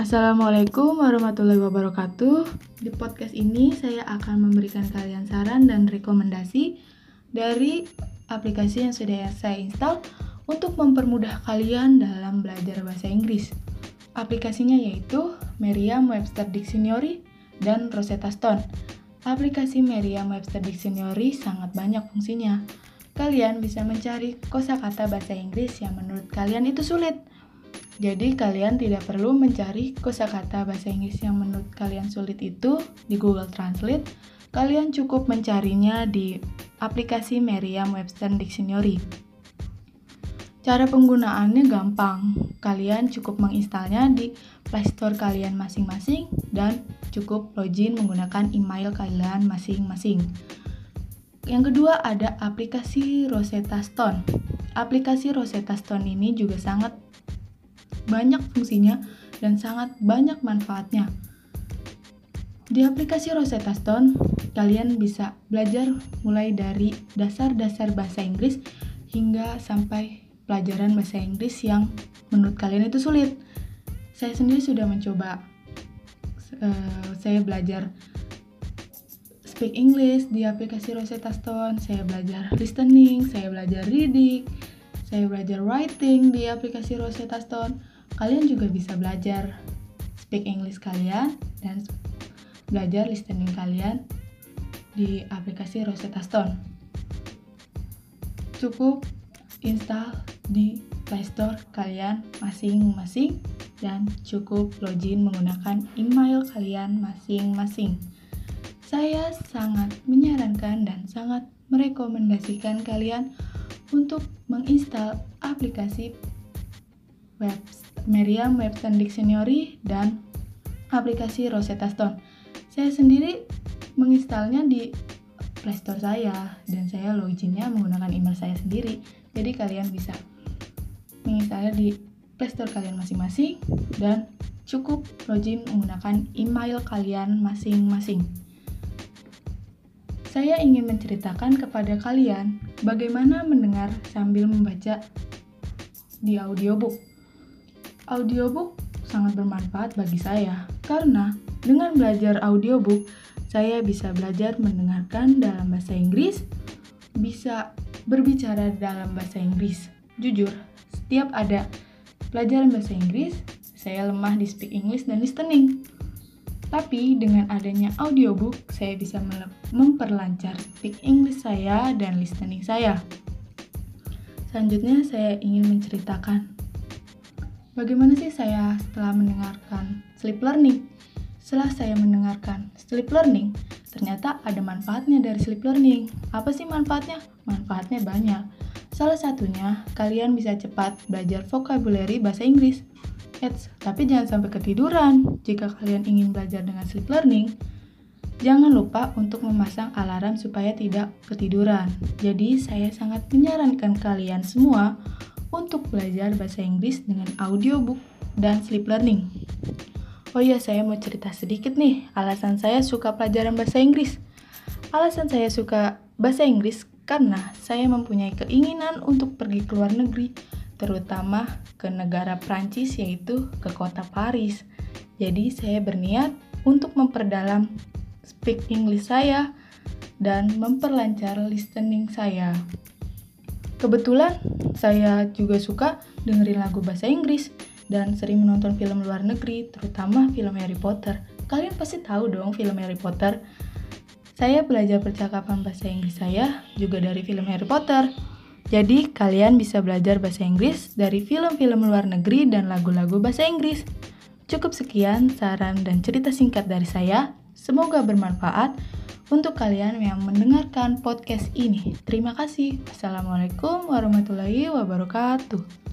Assalamualaikum warahmatullahi wabarakatuh. Di podcast ini saya akan memberikan kalian saran dan rekomendasi dari aplikasi yang sudah saya install untuk mempermudah kalian dalam belajar bahasa Inggris. Aplikasinya yaitu Merriam-Webster Dictionary dan Rosetta Stone. Aplikasi Merriam-Webster Dictionary sangat banyak fungsinya. Kalian bisa mencari kosakata bahasa Inggris yang menurut kalian itu sulit jadi kalian tidak perlu mencari kosakata bahasa Inggris yang menurut kalian sulit itu di Google Translate. Kalian cukup mencarinya di aplikasi Merriam-Webster Dictionary. Cara penggunaannya gampang. Kalian cukup menginstalnya di Play Store kalian masing-masing dan cukup login menggunakan email kalian masing-masing. Yang kedua ada aplikasi Rosetta Stone. Aplikasi Rosetta Stone ini juga sangat banyak fungsinya dan sangat banyak manfaatnya. Di aplikasi Rosetta Stone, kalian bisa belajar mulai dari dasar-dasar bahasa Inggris hingga sampai pelajaran bahasa Inggris yang menurut kalian itu sulit. Saya sendiri sudah mencoba. Uh, saya belajar speak English di aplikasi Rosetta Stone, saya belajar listening, saya belajar reading, saya belajar writing di aplikasi Rosetta Stone kalian juga bisa belajar speak English kalian dan belajar listening kalian di aplikasi Rosetta Stone. Cukup install di Play Store kalian masing-masing dan cukup login menggunakan email kalian masing-masing. Saya sangat menyarankan dan sangat merekomendasikan kalian untuk menginstal aplikasi web Merriam-Webster Dictionary dan aplikasi Rosetta Stone. Saya sendiri menginstalnya di Play Store saya dan saya loginnya menggunakan email saya sendiri. Jadi kalian bisa menginstalnya di Play Store kalian masing-masing dan cukup login menggunakan email kalian masing-masing. Saya ingin menceritakan kepada kalian bagaimana mendengar sambil membaca di audiobook audiobook sangat bermanfaat bagi saya karena dengan belajar audiobook saya bisa belajar mendengarkan dalam bahasa Inggris, bisa berbicara dalam bahasa Inggris. Jujur, setiap ada pelajaran bahasa Inggris, saya lemah di speak English dan listening. Tapi dengan adanya audiobook, saya bisa memperlancar speak English saya dan listening saya. Selanjutnya, saya ingin menceritakan Bagaimana sih saya setelah mendengarkan sleep learning? Setelah saya mendengarkan sleep learning, ternyata ada manfaatnya dari sleep learning. Apa sih manfaatnya? Manfaatnya banyak. Salah satunya, kalian bisa cepat belajar vocabulary bahasa Inggris. Eits, tapi jangan sampai ketiduran. Jika kalian ingin belajar dengan sleep learning, jangan lupa untuk memasang alarm supaya tidak ketiduran. Jadi, saya sangat menyarankan kalian semua untuk belajar bahasa Inggris dengan audiobook dan sleep learning. Oh iya, saya mau cerita sedikit nih, alasan saya suka pelajaran bahasa Inggris. Alasan saya suka bahasa Inggris karena saya mempunyai keinginan untuk pergi ke luar negeri, terutama ke negara Prancis yaitu ke kota Paris. Jadi saya berniat untuk memperdalam speak English saya dan memperlancar listening saya. Kebetulan saya juga suka dengerin lagu bahasa Inggris dan sering menonton film luar negeri, terutama film Harry Potter. Kalian pasti tahu dong film Harry Potter. Saya belajar percakapan bahasa Inggris saya juga dari film Harry Potter. Jadi, kalian bisa belajar bahasa Inggris dari film-film luar negeri dan lagu-lagu bahasa Inggris. Cukup sekian saran dan cerita singkat dari saya. Semoga bermanfaat untuk kalian yang mendengarkan podcast ini. Terima kasih. Assalamualaikum warahmatullahi wabarakatuh.